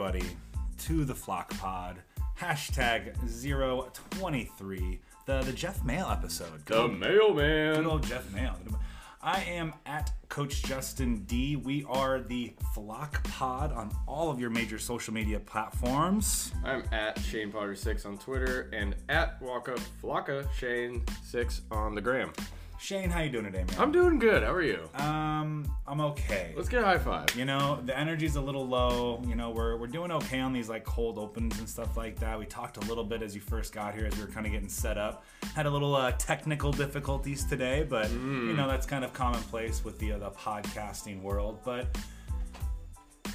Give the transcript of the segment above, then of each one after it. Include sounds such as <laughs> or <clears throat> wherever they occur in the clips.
everybody, to the Flock Pod. Hashtag 023, the, the Jeff Maehl episode. Good The old- Good mailman. old Jeff Maehl. I am at Coach Justin D. We are the Flock Pod on all of your major social media platforms. I'm at Shane Potter six on Twitter and at Waka Flocka Shane six on the gram. Shane, how you doing today, man? I'm doing good. How are you? um, I'm okay. Let's get a high five. You know, the energy's a little low. You know, we're, we're doing okay on these like cold opens and stuff like that. We talked a little bit as you first got here, as we were kind of getting set up. Had a little uh, technical difficulties today, but you know that's kind of commonplace with the uh, the podcasting world. But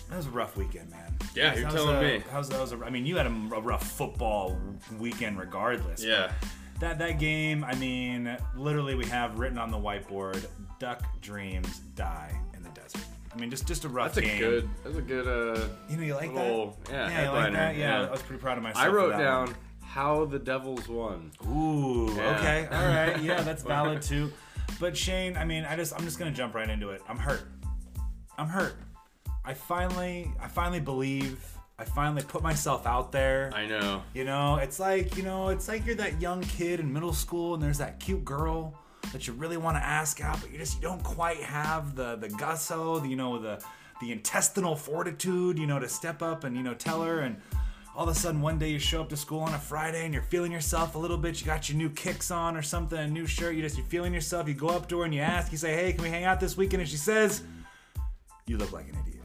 that was a rough weekend, man. Yeah, you're How's, telling uh, me. How's that? Was a, I mean, you had a, a rough football weekend, regardless. but Yeah. That that game, I mean, literally, we have written on the whiteboard: "Duck dreams die in the desert." I mean, just just a rough That's a game. good. That's a good. Uh, You know, you like little, that? Yeah, yeah, you like that? Yeah, yeah. I was pretty proud of myself. I wrote down how the Devils won. Ooh, Yeah. okay, <laughs> all right, yeah, that's valid too. But Shane, I mean, I just, I'm just gonna jump right into it. I'm hurt. I'm hurt. I finally, I finally believe. I finally put myself out there. I know. You know, it's like, you know, it's like you're that young kid in middle school and there's that cute girl that you really want to ask out, but you just you don't quite have the the gusso, the, you know, the the intestinal fortitude, you know, to step up and you know tell her and all of a sudden one day you show up to school on a Friday and you're feeling yourself a little bit, you got your new kicks on or something, a new shirt, you just you're feeling yourself, you go up to her and you ask, you say, "Hey, can we hang out this weekend?" and she says, "You look like an idiot."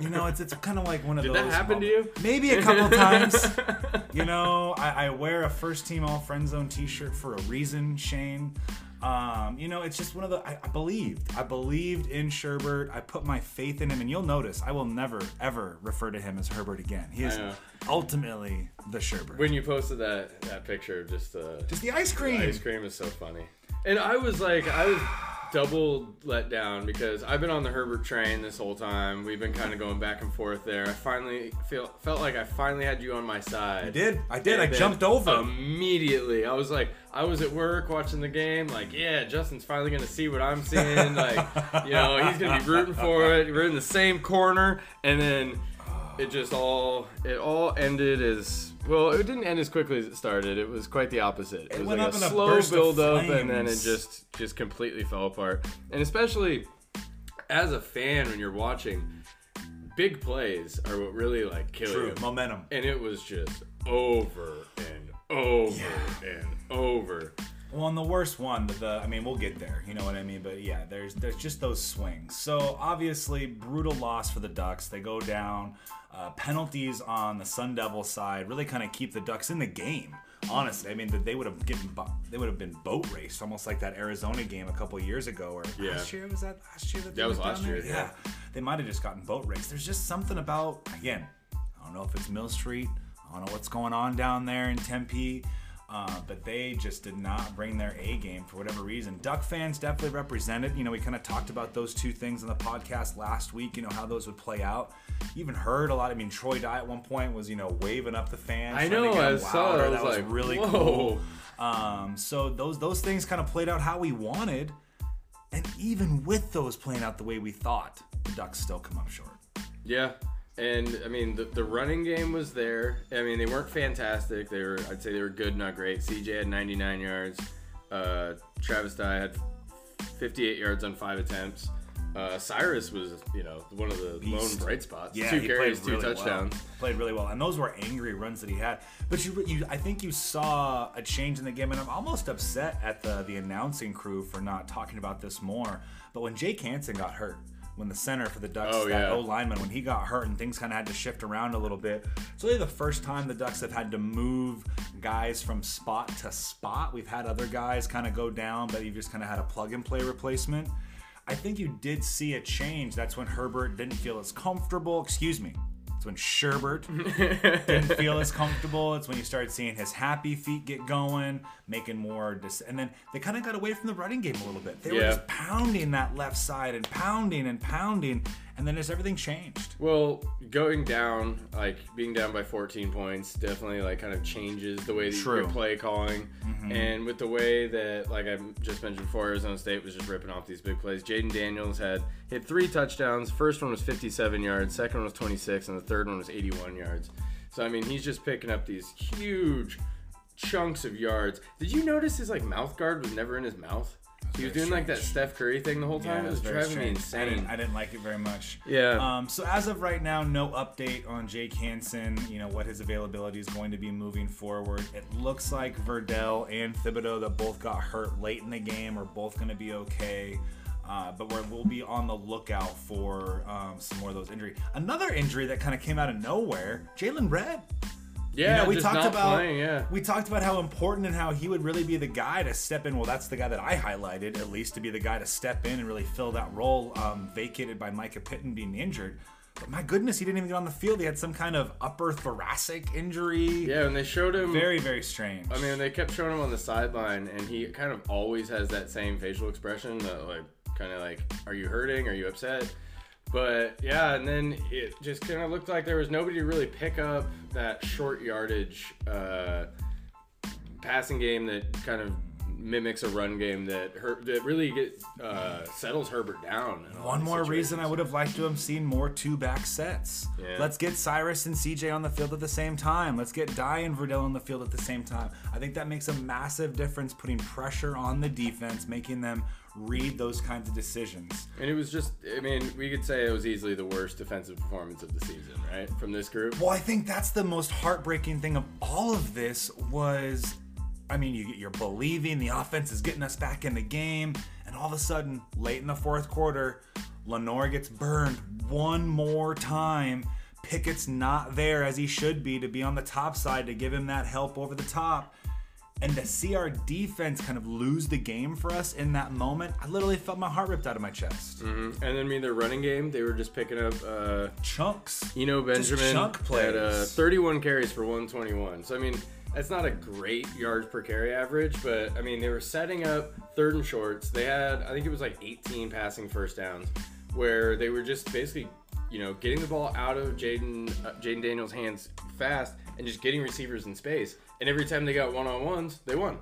You know, it's it's kind of like one of Did those. Did that happen to you? Maybe a couple <laughs> times. You know, I, I wear a first team all friend zone T-shirt for a reason, Shane. Um, you know, it's just one of the. I, I believed. I believed in Sherbert. I put my faith in him, and you'll notice I will never ever refer to him as Herbert again. He is ultimately the Sherbert. When you posted that that picture, of just uh, just the ice cream. ice cream is so funny. And I was like, I was double let down because I've been on the Herbert train this whole time. We've been kind of going back and forth there. I finally feel felt like I finally had you on my side. I did. I did. I And then jumped over. immediately. I was like, I was at work watching the game. Like, yeah, Justin's finally gonna see what I'm seeing. Like, you know, he's gonna be rooting for it. We're in the same corner, and then it just all it all ended as well. It didn't end as quickly as it started. It was quite the opposite. It, was went like a a slow of build up, and then it just just completely fell apart. And especially as a fan, when you're watching, big plays are what really like kill True you momentum. and it was just over and over and over. Well, and the worst one, the, the I mean, we'll get there. You know what I mean? But yeah, there's there's just those swings. So obviously, brutal loss for the Ducks. They go down. Uh, penalties on the Sun Devil side really kind of keep the Ducks in the game. Honestly, I mean, that they would have given they would have been boat raced, almost like that Arizona game a couple years ago. Or Yeah. last year was that last year that they That was last down year, there? yeah. they might have just gotten boat raced. There's just something about again. I don't know if it's Mill Street. I don't know what's going on down there in Tempe. Uh, but they just did not bring their A game for whatever reason. Duck fans definitely represented. You know, we kind of talked about those two things on the podcast last week. You know how those would play out. You even heard a lot. I mean, Troy Dye at one point was you know waving up the fans. I know, I saw it. I was that was like, really whoa. cool. Um, so those those things kind of played out how we wanted, and even with those playing out the way we thought, the Ducks still come up short. Yeah. And I mean, the, the running game was there. I mean, they weren't fantastic. They were, I'd say, they were good, not great. CJ had 99 yards. Uh, Travis Dye had 58 yards on five attempts. Uh, Cyrus was, you know, one of the lone bright spots. Yeah, two carries, played two touchdowns. Well. Played really well, and those were angry runs that he had. But you, you, I think you saw a change in the game, and I'm almost upset at the the announcing crew for not talking about this more. But when Jake Hanson got hurt, when the center for the Ducks, Oh, that yeah. O lineman, when he got hurt and things kind of had to shift around a little bit. It's really the first time the Ducks have had to move guys from spot to spot. We've had other guys kind of go down, but you've just kind of had a plug and play replacement. I think you did see a change. That's when Herbert didn't feel as comfortable. Excuse me. It's when Sherbert <laughs> didn't feel as comfortable. It's when you started seeing his happy feet get going, making more. Dis- and then they kind of got away from the running game a little bit. They were just pounding that left side and pounding and pounding, and then just everything changed. Well, going down, like being down by 14 points, definitely like kind of changes the way that True. you're play calling. Mm-hmm. And with the way that, like I just mentioned before, Arizona State was just ripping off these big plays. Jayden Daniels had hit three touchdowns. First one was 57 yards, second one was 26, and the third one was 81 yards. So I mean, he's just picking up these huge chunks of yards. Did you notice his like mouth guard was never in his mouth? He was doing like that. Steph Curry thing the whole time. it was driving me strange. I insane. didn't, I didn't like it very much. Yeah. Um, so as of right now, no update on Jake Hanson. You know what his availability is going to be moving forward. It looks like Verdell and Thibodeaux that both got hurt late in the game are both going to be okay. Uh, but we're, we'll be on the lookout for um, some more of those injuries. Another injury that kind of came out of nowhere: Jaylon Redd. Yeah, You know, we talked about playing, yeah. we talked about how important and how he would really be the guy to step in. Well, that's the guy that I highlighted, at least to be the guy to step in and really fill that role um, vacated by Mycah Pittman being injured. But my goodness, he didn't even get on the field. He had some kind of upper thoracic injury. Yeah, and they showed him. Very, very strange. I mean, they kept showing him on the sideline, and he kind of always has that same facial expression, that, like kind of like, "Are you hurting? Are you upset?" But yeah, and then it just kind of looked like there was nobody to really pick up that short yardage uh, passing game that kind of mimics a run game that Her- that really get, uh, settles Herbert down. in a lot One more reason I would have liked to have seen more two back sets. Yeah. Let's get Cyrus and CJ on the field at the same time. Let's get Dye and Verdell on the field at the same time. I think that makes a massive difference, putting pressure on the defense, making them read those kinds of decisions. And it was just, I mean, we could say it was easily the worst defensive performance of the season, right? From this group. Well, I think that's the most heartbreaking thing of all of this was, I mean, you, you're believing the offense is getting us back in the game, and all of a sudden, late in the fourth quarter, Lenoir gets burned one more time. Pickett's not there as he should be to be on the top side to give him that help over the top. And to see our defense kind of lose the game for us in that moment, I literally felt my heart ripped out of my chest. And then, I mean, their running game, they were just picking up uh, Chunks. Eno Benjamin chunk had uh, 31 carries for 121. So, I mean, that's not a great yards per carry average, but I mean, they were setting up third and shorts. They had, I think it was like 18 passing first downs, where they were just basically, you know, getting the ball out of Jayden uh, Jayden Daniels' hands fast and just getting receivers in space. And every time they got one on ones, they won.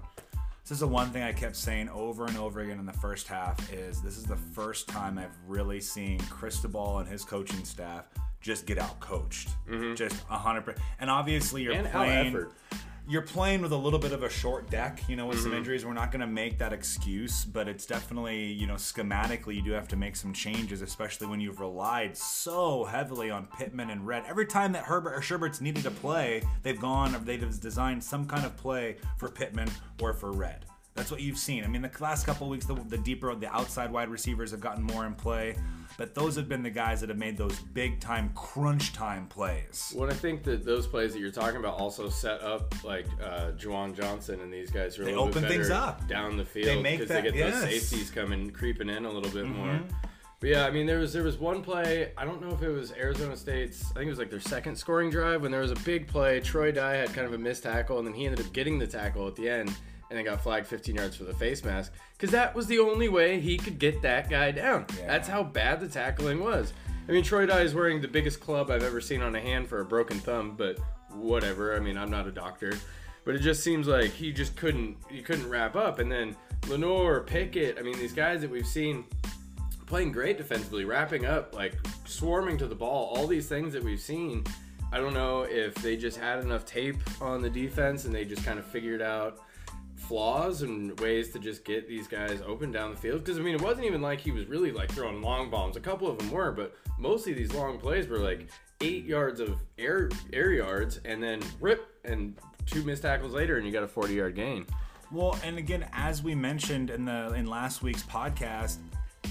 This is the one thing I kept saying over and over again in the first half is this is the first time I've really seen Cristobal and his coaching staff just get out coached. Mm-hmm. Just a hundred percent. And obviously you're And playing. You're playing with a little bit of a short deck, you know, with Mm-hmm. some injuries. We're not going to make that excuse, but it's definitely, you know, schematically, you do have to make some changes, especially when you've relied so heavily on Pittman and Redd. Every time that Herbert or Sherbert's needed to play, they've gone or they've designed some kind of play for Pittman or for Redd. That's what you've seen. I mean, the last couple of weeks, the, the deeper, the outside wide receivers have gotten more in play, but those have been the guys that have made those big time crunch time plays. Well, I think that those plays that you're talking about also set up like uh, Juwan Johnson and these guys are a They open things up. down the They field because that- they get yes. Mm-hmm. those safeties coming creeping in a little bit more. But yeah, I mean there was there was one play. I don't know if it was Arizona State's. I think it was like their second scoring drive when there was a big play. Troy Dye had kind of a missed tackle, and then he ended up getting the tackle at the end, and then got flagged 15 yards for the face mask because that was the only way he could get that guy down. Yeah. That's how bad the tackling was. I mean, Troy Dye is wearing the biggest club I've ever seen on a hand for a broken thumb, but whatever. I mean, I'm not a doctor, but it just seems like he just couldn't he couldn't wrap up. And then Lenoir, Pickett, I mean, these guys that we've seen playing great defensively, wrapping up, like swarming to the ball, all these things that we've seen. I don't know if they just had enough tape on the defense and they just kind of figured out flaws and ways to just get these guys open down the field. Because I mean, it wasn't even like he was really like throwing long bombs. A couple of them were, but mostly these long plays were like eight yards of air air yards and then rip and two missed tackles later, and you got a 40 yard gain. Well, and again, as we mentioned in the in last week's podcast,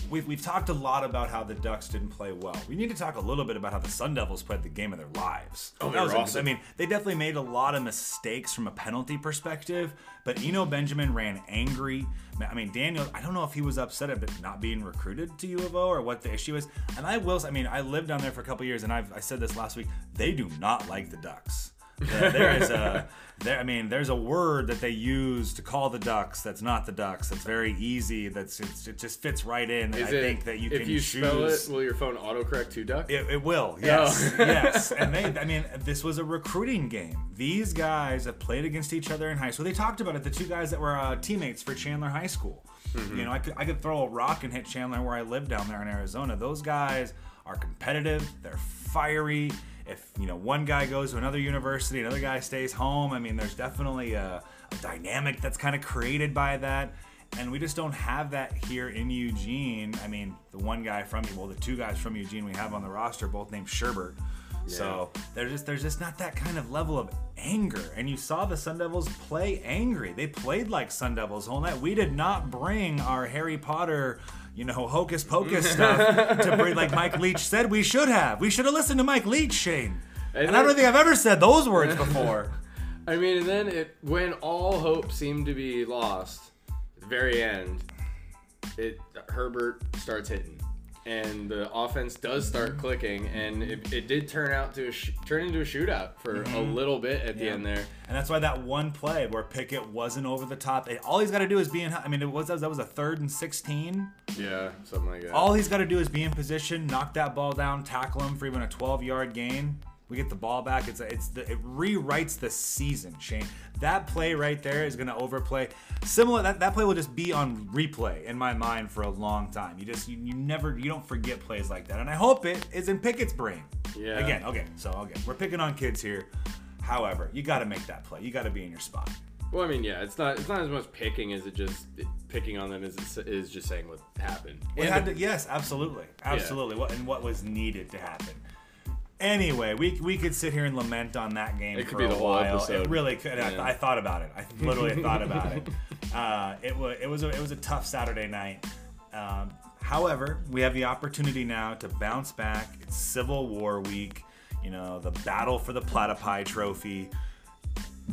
we've, we've talked a lot about how the Ducks didn't play well. We need to talk a little bit about how the Sun Devils played the game of their lives. Oh, That was awesome. I mean, they definitely made a lot of mistakes from a penalty perspective, but Eno Benjamin ran angry. I mean, Daniel, I don't know if he was upset at not being recruited to U of O or what the issue is. And I will, I mean, I lived down there for a couple years, and I've, I said this last week. They do not like the Ducks. There- there is a, there. I mean, there's a word that they use to call the Ducks. That's not the Ducks. That's very easy. That's it's, it just fits right in. Is I it, think that you can if can you choose. spell it, will your phone autocorrect to duck? It, it will, yes, Oh. <laughs> yes. And they, I mean, this was a recruiting game. These guys have played against each other in high school. They talked about it. The two guys that were uh, teammates for Chandler High School. Mm-hmm. You know, I could, I could throw a rock and hit Chandler where I live down there in Arizona. Those guys are competitive. They're fiery. If you know one guy goes to another university, another guy stays home. I mean, there's definitely a, a dynamic that's kind of created by that and we just don't have that here in Eugene. I mean, the one guy from well, the two guys from Eugene we have on the roster, both named Sherbert. So there's just there's just not that kind of level of anger. And you saw the Sun Devils play angry. They played like Sun Devils whole night. We did not bring our Harry Potter, you know, hocus pocus stuff to bring like Mike <laughs> Leach said we should have. We should have listened to Mike Leach, Shane. And And I don't think I've ever said those words <laughs> before. I mean, and then it when all hope seemed to be lost, at the very end, it Herbert starts hitting, and the offense does start clicking, and it, it did turn out to sh- turn into a shootout for a mm-hmm. little bit at the Yeah. end there. And that's why that one play where Pickett wasn't over the top, it- all he's got to do is be in. I mean, it was that was a third and sixteen. Yeah, something like that. All he's got to do is be in position, knock that ball down, tackle him for even a 12 yard gain. We get the ball back. It's it's the, it rewrites the season, Shane. That play right there is going to overplay. Similar that, that play will just be on replay in my mind for a long time. You just you, you never you don't forget plays like that, and I hope it is in Pickett's brain. Yeah. Again, okay. So okay, we're picking on kids here. However, you got to make that play. You got to be in your spot. well, I mean, yeah, it's not it's not as much picking as it just picking on them as it is just saying what happened. It And had to, yes, absolutely, absolutely. What and what was needed to happen. Anyway, we, we could sit here and lament on that game It could be a the whole while. episode. It really could. I, Yeah. I thought about it. I literally <laughs> thought about it. Uh, it was it was a, it was a tough Saturday night. Um, however, we have the opportunity now to bounce back. It's Civil War week. You know, the battle for the Platypi Trophy.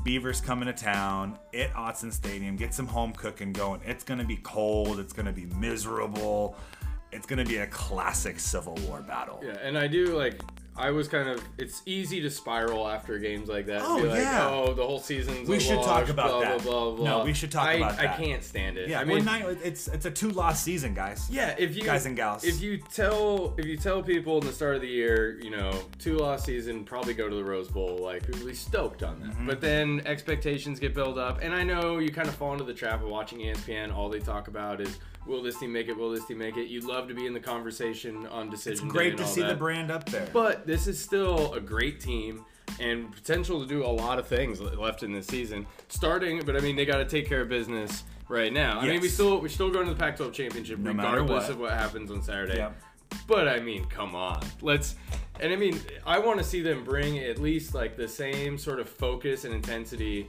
Beavers coming to town at Autzen Stadium. Get some home cooking going. It's gonna be cold. It's gonna be miserable. It's gonna be a classic Civil War battle. Yeah, and I do like. I was kind of. It's easy to spiral after games like that. Oh, be like, yeah. Oh, the whole season's. We a should talk about blah, that. Blah, blah, blah. No, we should talk I, about I can't stand it. Yeah, I mean, nine, it's it's a two loss season, guys. yeah. If you Guys and gals. if you tell if you tell people in the start of the year, you know, two loss season, probably go to the Rose Bowl. Like people be stoked on that. Mm-hmm. But then expectations get built up, and I know you kind of fall into the trap of watching ESPN. All they talk about is. Will this team make it? Will this team make it? You'd love to be in the conversation on decision. It's great to see the brand up there. But this is still a great team and potential to do a lot of things left in this season. Starting, but I mean, they got to take care of business right now. I mean, we still we're still going to the Pac-12 championship No regardless what. of what happens on Saturday. Yep. But I mean, come on, let's. And I mean, I want to see them bring at least like the same sort of focus and intensity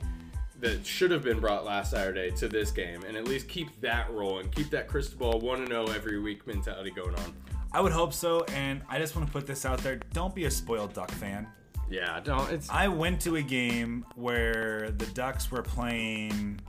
that should have been brought last Saturday to this game, and at least keep that rolling, keep that Cristobal one to oh zero every week mentality going on. I would hope so, and I just want to put this out there: don't be a spoiled Duck fan. Yeah, don't. It's I went to a game where the Ducks were playing,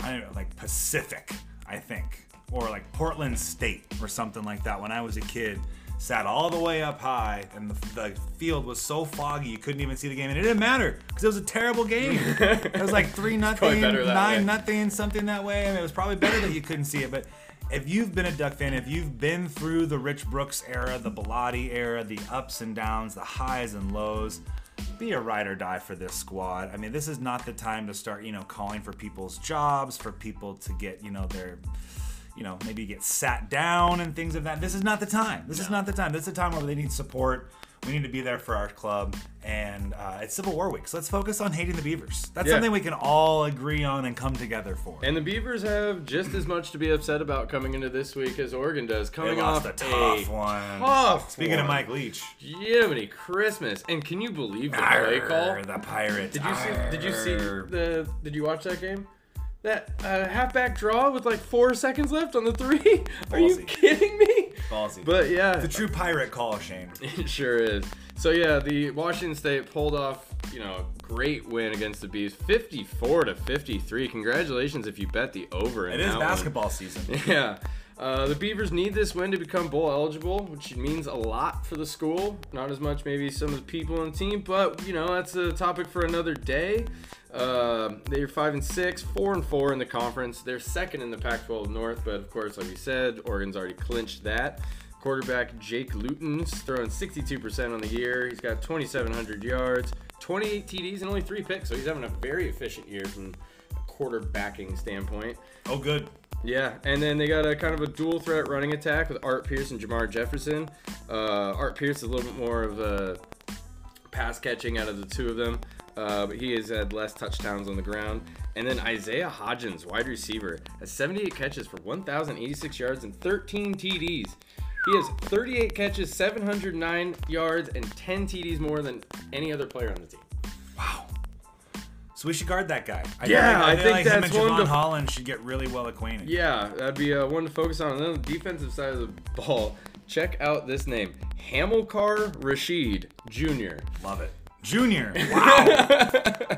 I don't know, like Pacific, I think, or like Portland State or something like that. When I was a kid, sat all the way up high, and the, the field was so foggy you couldn't even see the game, and it didn't matter because it was a terrible game. <laughs> it was like three nothing, nine way. nothing, something that way. I mean, it was probably better that you couldn't see it, but. If you've been a Duck fan, if you've been through the Rich Brooks era, the Bellotti era, the ups and downs, the highs and lows, be a ride or die for this squad. I mean, this is not the time to start, you know, calling for people's jobs, for people to get, you know, their, you know, maybe get sat down and things of that. This is not the time. This is not the time. This is a time where they need support. We need to be there for our club, and uh, it's Civil War week, so let's focus on hating the Beavers. That's Yeah. something we can all agree on and come together for. And the Beavers have just as much to be upset about coming into this week as Oregon does. Coming off a tough one. tough Speaking of. Mike Leach, Jiminy Christmas! And can you believe the play call? The Pirates. Did you see? Did you see the? Did you watch that game? That uh, halfback draw with like four seconds left on the three. <laughs> Are you kidding me? Ballsy. But yeah, the true pirate call, Shane. <laughs> It sure is. So yeah, the Washington State pulled off, you know, great win against the Bees, 54 to 53. Congratulations if you bet the over. In It is that one. basketball season. <laughs> Yeah. Uh, the Beavers need this win to become bowl eligible, which means a lot for the school. Not as much maybe some of the people on the team, but you know that's a topic for another day. Uh, they're five and six, four and four in the conference. They're second in the Pac-12 North, but of course, like we said, Oregon's already clinched that. Quarterback Jake Luton's throwing 62% on the year. He's got 2,700 yards, 28 TDs, and only three picks. So he's having a very efficient year from quarterbacking standpoint. Oh, good. Yeah, and then they got a kind of a dual threat running attack with Art Pierce and Jermar Jefferson. Uh, Art Pierce is a little bit more of a pass catching out of the two of them, uh, but he has had less touchdowns on the ground. And then Isaiah Hodgins, wide receiver, has 78 catches for 1,086 yards and 13 TDs. He has 38 catches, 709 yards, and 10 TDs more than any other player on the team. So we should guard that guy. I Yeah, I feel think like him that's and one Javon to- Holland should get really well acquainted. Yeah, that'd be uh, one to focus on. And then on the defensive side of the ball, check out this name Hamilcar Rashed Jr. Love it. Junior. <laughs> Wow.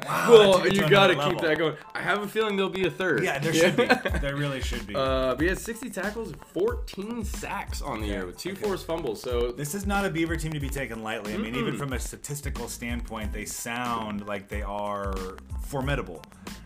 wow well, that took it to you got to keep level. that going. I have a feeling there'll be a third. Yeah, there should be. <laughs> There really should be. Uh, but he has 60 tackles, 14 sacks on the year with two forced fumbles. So This is not a Beaver team to be taken lightly. I mean, even Mm-mm. from a statistical standpoint, they sound like they are formidable.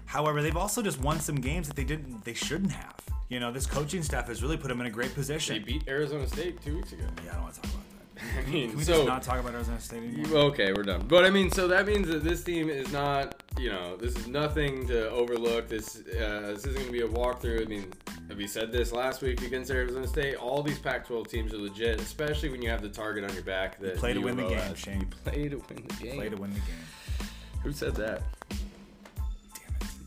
However, they've also just won some games that they didn't, they shouldn't have. You know, this coaching staff has really put them in a great position. they beat Arizona State two weeks ago. yeah, I don't want to talk about that. <laughs> I mean, Can we so just not talk about Arizona State anymore? Okay, we're done. But I mean, so that means that this team is not, you know, this is nothing to overlook. This uh, this isn't going to be a walkthrough. I mean, we said this last week against Arizona State. All these Pac-12 teams are legit, especially when you have the target on your back. That play to win the game, has. Shane. You play to win the game. Play to win the game. Who said that?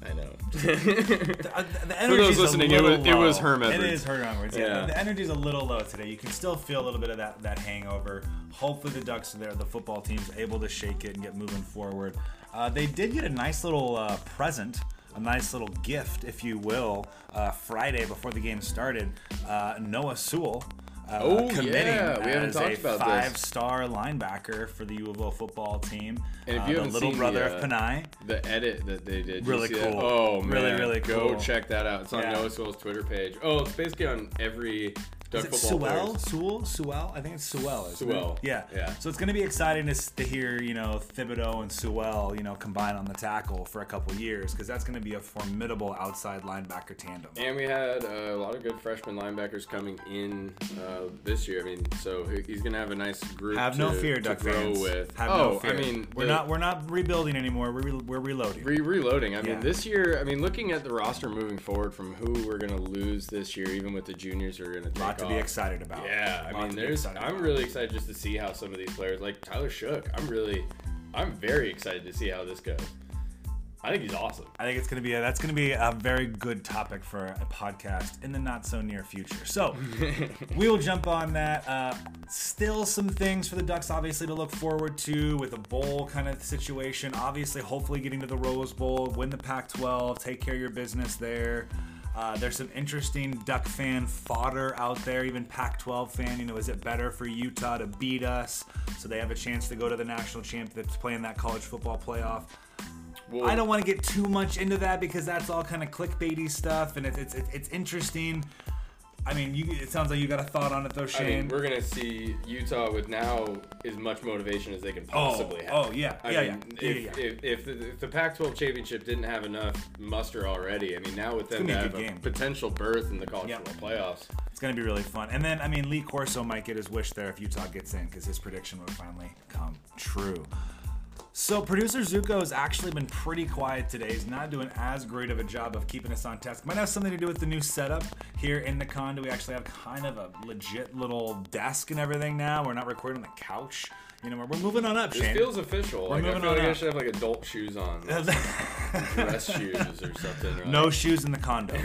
Damn it. I know. <laughs> The, uh, the those energy's a listening, it little was- it was low. Herm It Edwards. is Herm Edwards. Yeah, Yeah. the energy's a little low today. You can still feel a little bit of that that hangover. Hopefully, the Ducks are there. The football team's able to shake it and get moving forward. Uh, they did get a nice little uh, present. A nice little gift, if you will, uh, Friday before the game started. Uh, Noah Sewell uh, Oh, committing yeah, we haven't as talked a about this. five-star linebacker for the U of O football team. And if Uh, you the haven't little seen brother the, of uh, Penei. the edit that they did. Really see that? cool. Oh man, Really, really cool. Go check that out. It's on Yeah. Noah Sewell's Twitter page. Oh, it's basically on every Duck Is it Sewell? player's- Sewell? Sewell? I think it's Sewell. Sewell. It? Yeah. Yeah. So it's going to be exciting to, to hear, you know, Thibodeaux and Sewell, you know, combine on the tackle for a couple years because that's going to be a formidable outside linebacker tandem. And we had uh, a lot of good freshman linebackers coming in uh, this year. I mean, so he's gonna have a nice group. Have to, no fear, to Duck fans. with. Have oh, no fear. I mean, we're the- not we're not rebuilding anymore. We're, re- we're reloading. Re- reloading. I mean, this year, I mean, looking at the roster moving forward from who we're gonna lose this year, even with the juniors who are a lot to be excited about. Yeah, I mean, there's. I'm about. really excited just to see how some of these players, like Tyler Shough, I'm really, I'm very excited to see how this goes. I think he's awesome. I think it's gonna be a, that's gonna be a very good topic for a podcast in the not so near future. So <laughs> we will jump on that. Uh, still some things for the Ducks, obviously, to look forward to with a bowl kind of situation. Obviously, hopefully getting to the Rose Bowl, win the Pac-12, take care of your business there. Uh, there's some interesting Duck fan fodder out there, even Pac-12 fan. You know, is it better for Utah to beat us so they have a chance to go to the national champ that's playing that college football playoff? Well, I don't want to get too much into that because that's all kind of clickbaity stuff, and it's, it's, it's interesting. I mean, you, it sounds like you got a thought on it though, Shane. I mean, we're gonna see Utah with now as much motivation as they can oh, possibly have. oh, yeah, I yeah, mean, yeah, if, yeah, yeah. If, if, the, if the Pac-12 championship didn't have enough muster already, I mean, now with them to a have a potential berth in the college football playoffs, it's gonna be really fun. And then, I mean, Lee Corso might get his wish there if Utah gets in because his prediction would finally come true. So producer Zuko has actually been pretty quiet today. He's not doing as great of a job of keeping us on task. Might have something to do with the new setup here in the condo. We actually have kind of a legit little desk and everything now. We're not recording on the couch. You know, we're, we're moving on up, this Shane. feels official. like, I moving feel on like I up. should have like adult shoes on, <laughs> like dress shoes or something. Right? No shoes in the condo.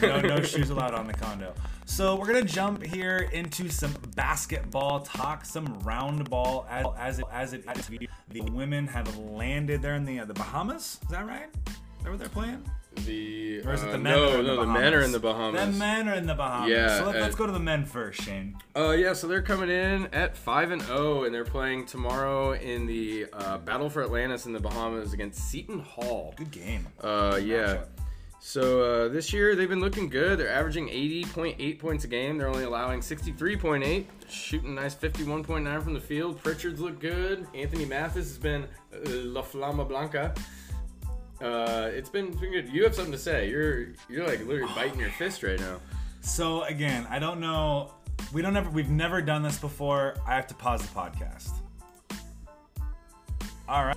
no, no shoes allowed on the condo. So we're gonna jump here into some basketball talk, some round ball as as it as it as the women have landed there in the uh, the Bahamas. Is that right? Is that what they're playing? The Or is it uh, the men? no are in no the, the men are in the Bahamas? The men are in the Bahamas. Yeah, So let, us go to the men first, Shane. Uh, yeah, so they're coming in at five and zero, and they're playing tomorrow in the uh, Battle for Atlantis in the Bahamas against Seton Hall. Good game. Uh, yeah. So uh, this year they've been looking good. They're averaging 80.8 points a game. They're only allowing 63.8, shooting nice 51.9 from the field. Pritchard's look good. Anthony Mathis has been uh, La Flama Blanca. Uh, it's been, it's been good. You have something to say. You're you're like literally <sighs> biting your fist right now. So again, I don't know. We don't ever. We've never done this before. I have to pause the podcast. All right. Right,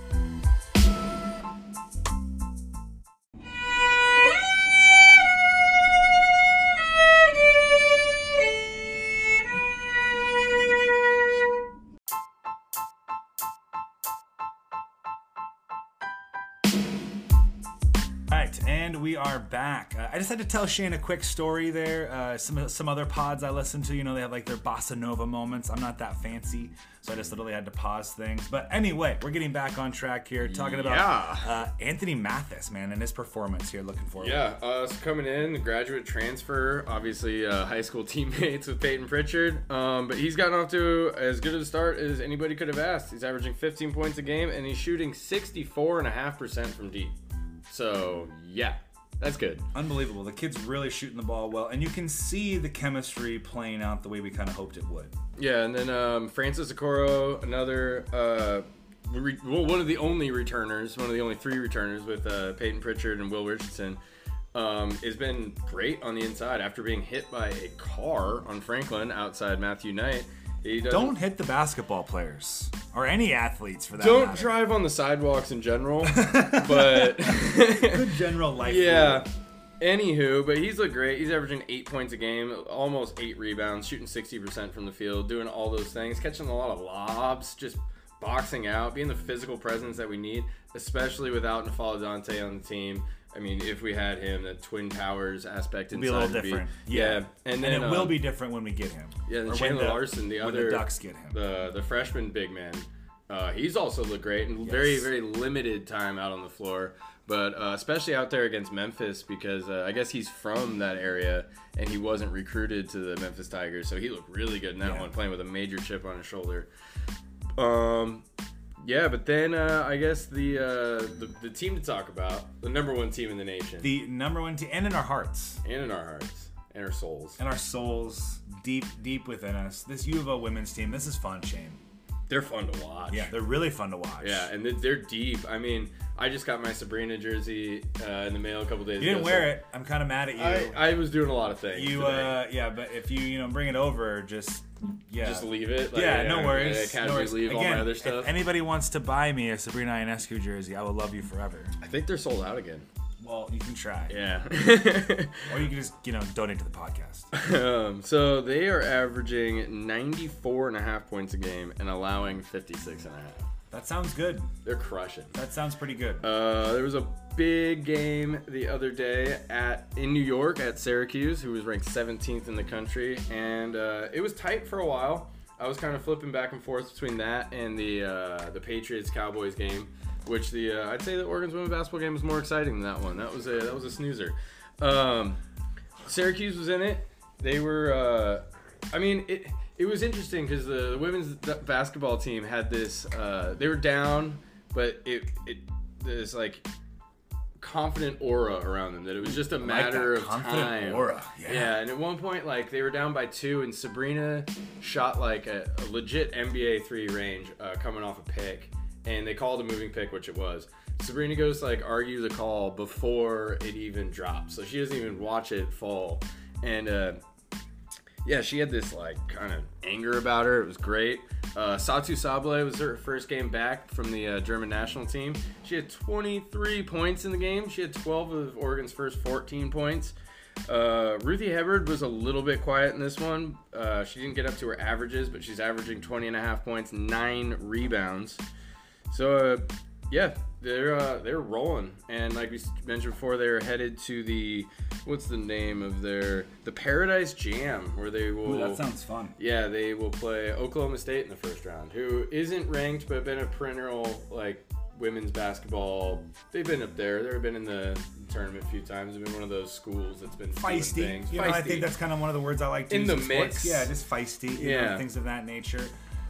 we are back. Uh, I just had to tell Shane a quick story there. Uh, some some other pods I listen to, you know, they have like their bossa nova moments. I'm not that fancy, so I just literally had to pause things. But anyway, we're getting back on track here, talking about Yeah. uh, Anthony Mathis, man, and his performance here. Looking forward. Yeah, uh, so coming in, graduate transfer, obviously uh, high school <laughs> teammates with Peyton Pritchard. Um, but he's gotten off to as good of a start as anybody could have asked. He's averaging 15 points a game, and he's shooting 64.5% from deep. So, yeah, that's good. Unbelievable. The kid's really shooting the ball well, and you can see the chemistry playing out the way we kind of hoped it would. Yeah, and then um, Francis Okoro, another, uh, re- well, one of the only returners, one of the only three returners with uh, Peyton Pritchard and Will Richardson, um, has been great on the inside after being hit by a car on Franklin outside Matthew Knight. Don't hit the basketball players or any athletes for that. don't matter. drive on the sidewalks in general, <laughs> but <laughs> Good general life. yeah. rule. Anywho, but he's looked great. He's averaging eight points a game, almost eight rebounds, shooting 60% from the field, doing all those things, catching a lot of lobs, just boxing out, being the physical presence that we need, especially without N'Faly Dante on the team. I mean, if we had him, the Twin Towers aspect It'll be a inside little would different. yeah. and And, then it will um, be different when we get him. Yeah, when Chandler Lawson, the when other the Ducks get him. the the freshman big man. Uh, he's also looked great and very very limited time out on the floor, but uh, especially out there against Memphis because uh, I guess he's from that area and he wasn't recruited to the Memphis Tigers, so he looked really good in that Yeah. one, playing with a major chip on his shoulder. Um, yeah, but then uh, I guess the, uh, the the team to talk about, the number one team in the nation, the number one team, and in our hearts and in our hearts and our souls. and our souls, deep, deep within us. This U of O women's team. This is fun, Shane. They're fun to watch. Yeah, they're really fun to watch. Yeah, and they- they're deep. I mean, I just got my Sabrina jersey uh, in the mail a couple days You didn't ago. wear it. I'm kind of mad at you. I, I was doing a lot of things. you, today. uh, yeah, but if you, you know, bring it over, just yeah, just leave it. Like, yeah, I- no worries. I casually no worries. leave all my other if stuff. anybody wants to buy me a Sabrina Ionescu jersey, I will love you forever. I think they're sold out again. Well, you can try, Yeah. or you can just you know donate to the podcast. <laughs> um, so they are averaging 94 and a half points a game and allowing 56 and a half. That sounds good. They're crushing. That sounds pretty good. Uh, there was a big game the other day at in New York at Syracuse, who was ranked 17th in the country, and uh, it was tight for a while. I was kind of flipping back and forth between that and the uh, the Patriots Cowboys game, which the uh, I'd say the Oregon's women's basketball game was more exciting than that one. That was a that was a snoozer. Um, Syracuse was in it. They were. Uh, I mean, it it was interesting because the, the women's basketball team had this. Uh, they were down, but it it there's like confident aura around them that it was just a matter that of time. aura, yeah. and at one point, like they were down by two, and Sabrina shot like a, a legit NBA three range uh, coming off a pick, and they called a moving pick, which it was. Sabrina goes to, like argue the call before it even drops, so she doesn't even watch it fall, and uh, yeah, she had this like kind of anger about her. It was great. Uh, Satou Sabally was her first game back from the uh, German national team. She had 23 points in the game. She had 12 of Oregon's first 14 points. Uh, Ruthy Hebard was a little bit quiet in this one. Uh, she didn't get up to her averages, but she's averaging 20 and a half points, nine rebounds. So uh, yeah, they're uh, they're rolling, and like we mentioned before, they're headed to the what's the name of their the Paradise Jam, where they will. Ooh, that sounds fun. Yeah, they will play Oklahoma State in the first round, who isn't ranked but been a perennial like women's basketball, they've been up there. They've been in the tournament a few times. They've been one of those schools that's been feisty. things. You know, I think that's kind of one of the words I like to In use the in sports. mix. Yeah, just feisty. You know, Yeah. things of that nature.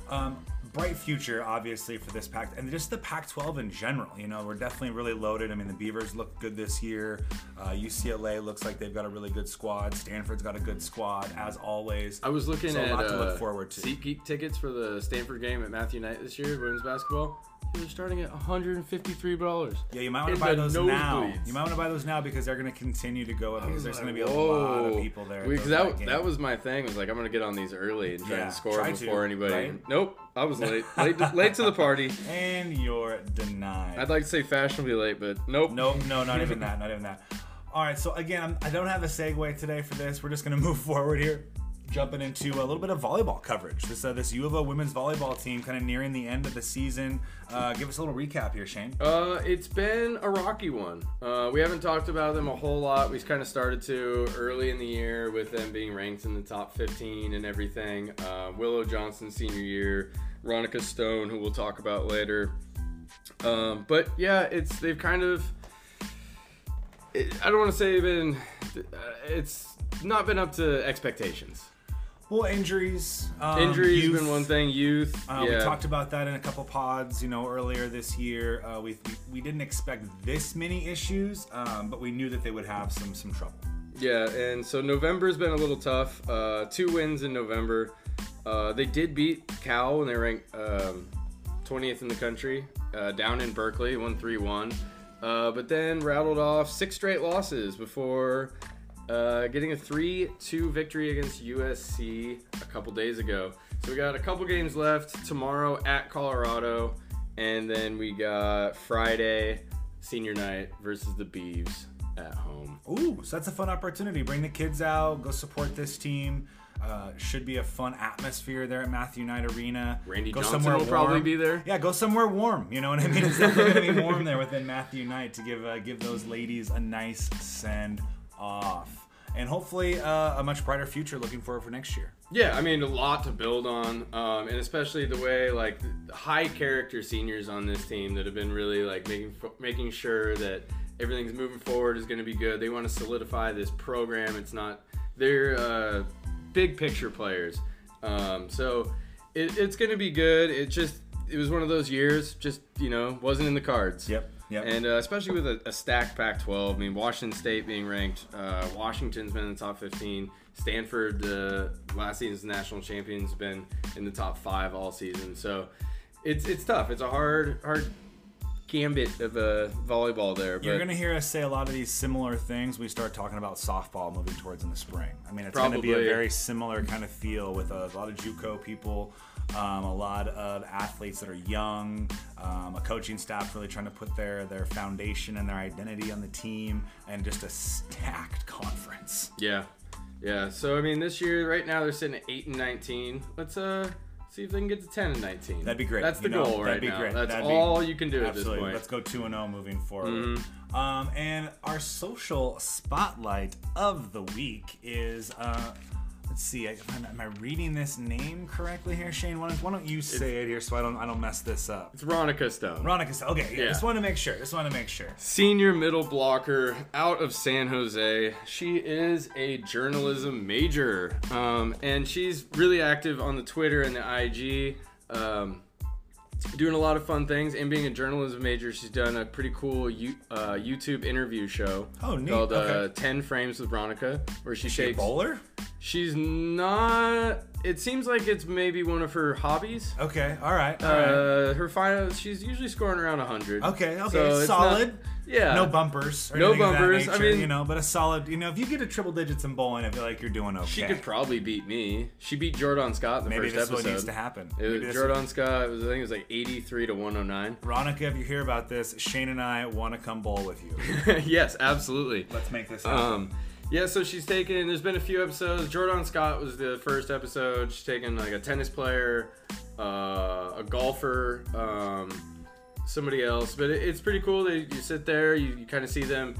Um, bright future, obviously, for this pack, and just the Pac-12 in general. You know, we're definitely really loaded. I mean, the Beavers look good this year. Uh, UCLA looks like they've got a really good squad. Stanford's got a good squad, as always. I was looking So a at lot to look uh, forward to. SeatGeek tickets for the Stanford game at Matthew Knight this year, women's basketball. They're starting at 153 dollars. Yeah, you might want to buy those now. nosebleeds. You might want to buy those now because they're going to continue to go up because there's going to be a lot of people there. Because those that, that was my thing. Was like I'm gonna get on these early and try Yeah, and score try them to, before anybody. right? Nope, I was late. late, to, late to the party. <laughs> and you're denied. I'd like to say fashionably late, but nope. Nope, no, not even <laughs> that, not even that. All right, so again, I'm, I don't have a segue today for this. We're just going <laughs> to move forward here, jumping into a little bit of volleyball coverage. This uh, this U of O women's volleyball team kind of nearing the end of the season. Uh, give us a little recap here, Shane. Uh, it's been a rocky one. Uh, we haven't talked about them a whole lot. We kind of started to early in the year with them being ranked in the top 15 and everything. Uh, Willow Johnson senior year, Ronika Stone, who we'll talk about later. Um, but yeah, it's they've kind of. It, I don't want to say been. Uh, it's not been up to expectations. Well, injuries, um, Injuries youth. been one thing. Youth, Uh, yeah. We talked about that in a couple pods, you know, earlier this year. Uh, we, we didn't expect this many issues, um, but we knew that they would have some some trouble. Yeah, and so November's been a little tough. Uh, two wins in November. Uh, they did beat Cal and they ranked um, 20th in the country uh, down in Berkeley, 1 3 1. Uh, but then rattled off six straight losses before uh, getting a 3 2 victory against USC a couple days ago. So we got a couple games left tomorrow at Colorado, and then we got Friday, senior night versus the Beeves at home. Ooh, so that's a fun opportunity. Bring the kids out, go support this team. Uh, should be a fun atmosphere there at Matthew Knight Arena. Randy go Johnson will probably be there. Yeah, go somewhere warm. You know what I mean? It's definitely gonna be warm there within Matthew Knight to give uh, give those ladies a nice send off, and hopefully uh, a much brighter future looking forward for next year. Yeah, I mean a lot to build on, um, and especially the way like the high character seniors on this team that have been really like making making sure that everything's moving forward is going to be good. They want to solidify this program. It's not they're uh, big picture players, um, so it, it's going to be good. It just it was one of those years, just you know, wasn't in the cards. Yep. Yep. And uh, especially with a, a stacked Pac-12, I mean, Washington State being ranked, uh, Washington's been in the top 15. Stanford, uh, last season's national champions, been in the top five all season. So it's it's tough. It's a hard hard gambit of a volleyball there. But You're going to hear us say a lot of these similar things. We start talking about softball moving towards in the spring. I mean, it's going to be a very similar kind of feel with a, lot of JUCO people, um, a lot of athletes that are young, um, a coaching staff really trying to put their their foundation and their identity on the team, and just a stacked <laughs> conference. yeah, yeah. So I mean, this year right now they're sitting at eight and 19. Let's uh. See if they can get to 10 and 19. That'd be great. That's the You know, goal that'd right be now. great. That's That'd be- all you can do at this Absolutely. point. Let's go 2 and 0 moving forward. Mm-hmm. Um, and our social spotlight of the week is uh, let's see, am I, am I reading this name correctly here, Shane? Why don't, why don't you say it here so I don't I don't mess this up? It's Ronika Stone. Ronika, Stone. okay, yeah, Yeah. just want to make sure. Just want to make sure. senior middle blocker out of San Jose. She is a journalism major, um, and she's really active on the Twitter and the IG, um, doing a lot of fun things. And being a journalism major, she's done a pretty cool U- uh, YouTube interview show Oh, neat. called uh, 10 Frames with Veronica, where she A shakes. bowler? She's not. It seems like it's maybe one of her hobbies. Okay, all right, all right. Uh, her final, she's usually scoring around 100. Okay, okay, So it's solid. not- yeah. No bumpers. Or No anything of that bumpers, I mean- you know, but a solid. You know, if you get a triple digits in bowling, I feel like you're doing okay. She could probably beat me. She beat Jordan Scott in the Maybe first this is episode. what needs to happen. It was this- Jordan Scott. It was, I think it was like 83 to 109. Veronica, if you hear about this, Shane and I want to come bowl with you. <laughs> yes, absolutely. Let's make this happen. Um, yeah, so she's taken. There's been a few episodes. Jordan Scott was the first episode. She's taken like a tennis player, uh, a golfer, um, somebody else. But it, it's pretty cool. They, you sit there, you, you kind of see them.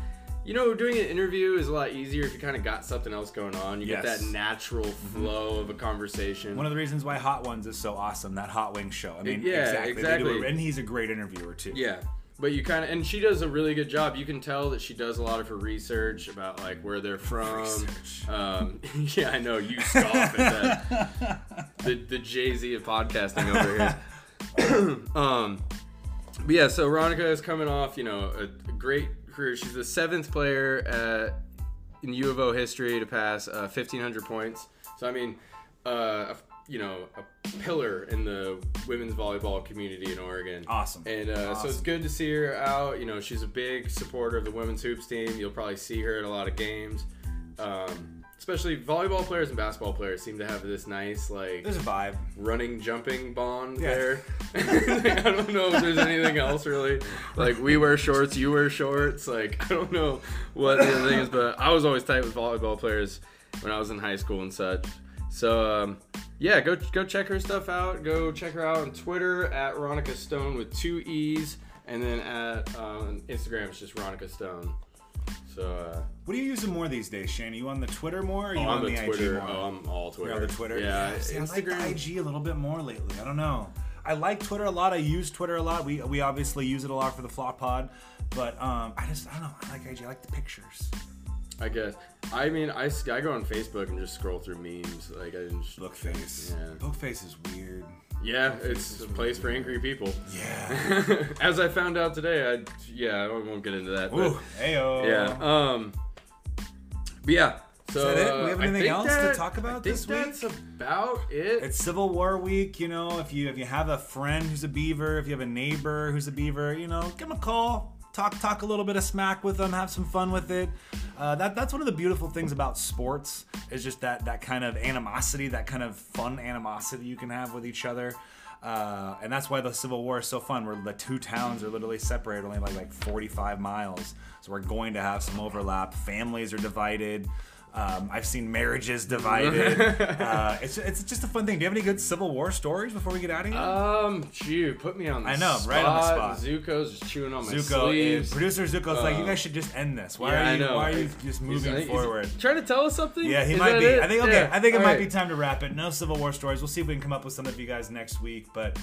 You know, doing an interview is a lot easier if you kind of got something else going on. You get that natural flow of a conversation. One of the reasons why Hot Ones is so awesome, that Hot Wings show. I mean, Yeah, exactly. They do exactly. a- and he's a great interviewer too. Yeah. But you kind of and she does a really good job. You can tell that she does a lot of her research about like where they're from. Um, <laughs> yeah, I know you scoff at that. <laughs> the the Jay Z of podcasting over here. <clears throat> um, but yeah, so Ronika is coming off, you know, a, a great career. She's the seventh player at, in U of O history to pass uh, 1,500 points. So I mean, uh, you know, a pillar in the women's volleyball community in Oregon. Awesome. And uh, so it's good to see her out. You know, she's a big supporter of the women's hoops team. You'll probably see her at a lot of games. Um, especially volleyball players and basketball players seem to have this nice like There's a vibe. running jumping bond Yeah. there. <laughs> I don't know if there's anything else really. Like we wear shorts, you wear shorts. Like I don't know what the other thing is, but I was always tight with volleyball players when I was in high school and such. So um, yeah, go go check her stuff out. Go check her out on Twitter at Ronika Stone with two e's, and then at um, Instagram it's just Ronika Stone. So uh, What are you using more these days, Shane? Are you on the Twitter more? Or are you oh, on the the Twitter. IG more? Oh, I'm all Twitter. You're on the Twitter. Yeah, See, I like the. IG a little bit more lately. I don't know. I like Twitter a lot. I use Twitter a lot. We we obviously use it a lot for the Flock Pod, but um, I just I don't know. I like IG. I like the pictures. I guess. I mean, I, I go on Facebook and just scroll through memes. Like I just Bookface. Yeah. Bookface is weird. Yeah, it's a place for angry people. Yeah. <laughs> As I found out today, I yeah, I won't get into that. Ooh. Heyo. yeah. Um. But yeah. So that it? We have anything else to talk about this week? that's about it. It's Civil War week, you know. If you if you have a friend who's a beaver, if you have a neighbor who's a beaver, you know, give them a call. Talk talk a little bit of smack with them. Have some fun with it. Uh, that that's one of the beautiful things about sports is just that that kind of animosity, that kind of fun animosity you can have with each other. Uh, and that's why the Civil War is so fun. Where the two towns are literally separated only like like 45 miles, so we're going to have some overlap. Families are divided. Um, I've seen marriages divided. <laughs> uh, it's, it's just a fun thing. Do you have any good Civil War stories before we get out of here? um, gee, put me on the I know, spot. right on the spot. Zuko's just chewing on my Zuko, sleeves. producer Zuko's like, you Uh, guys should just end this. Why yeah, are you? Why are you just moving forward? trying to tell us something? Yeah, he Is might be. it? I think okay. Yeah. I think it All might right. be time to wrap it. No Civil War stories. We'll see if we can come up with some of you guys next week. But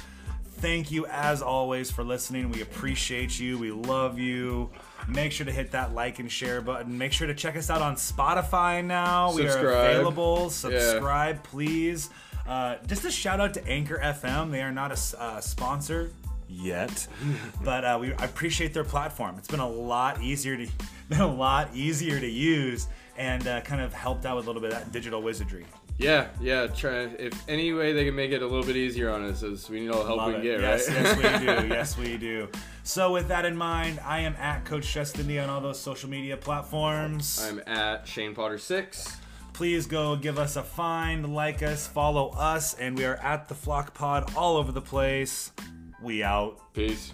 thank you as always for listening. We appreciate you. We love you. Make sure to hit that like and share button. Make sure to check us out on Spotify now. We are available. Subscribe, please. Uh, just a shout out to Anchor FM. They are not a uh, sponsor yet, <laughs> but uh, we I appreciate their platform. It's been a lot easier to <laughs> been a lot easier to use and uh, kind of helped out with a little bit of that digital wizardry. Yeah, yeah. Try if any way they can make it a little bit easier on us, is we need all the help Love we can it. get, yes, right? yes, we do. <laughs> Yes, we do. So, with that in mind, I am at Coach Chestindy on all those social media platforms. I'm at Shane Potter six. Please go give us a find, like us, follow us, and we are at the Flock Pod all over the place. We out. Peace.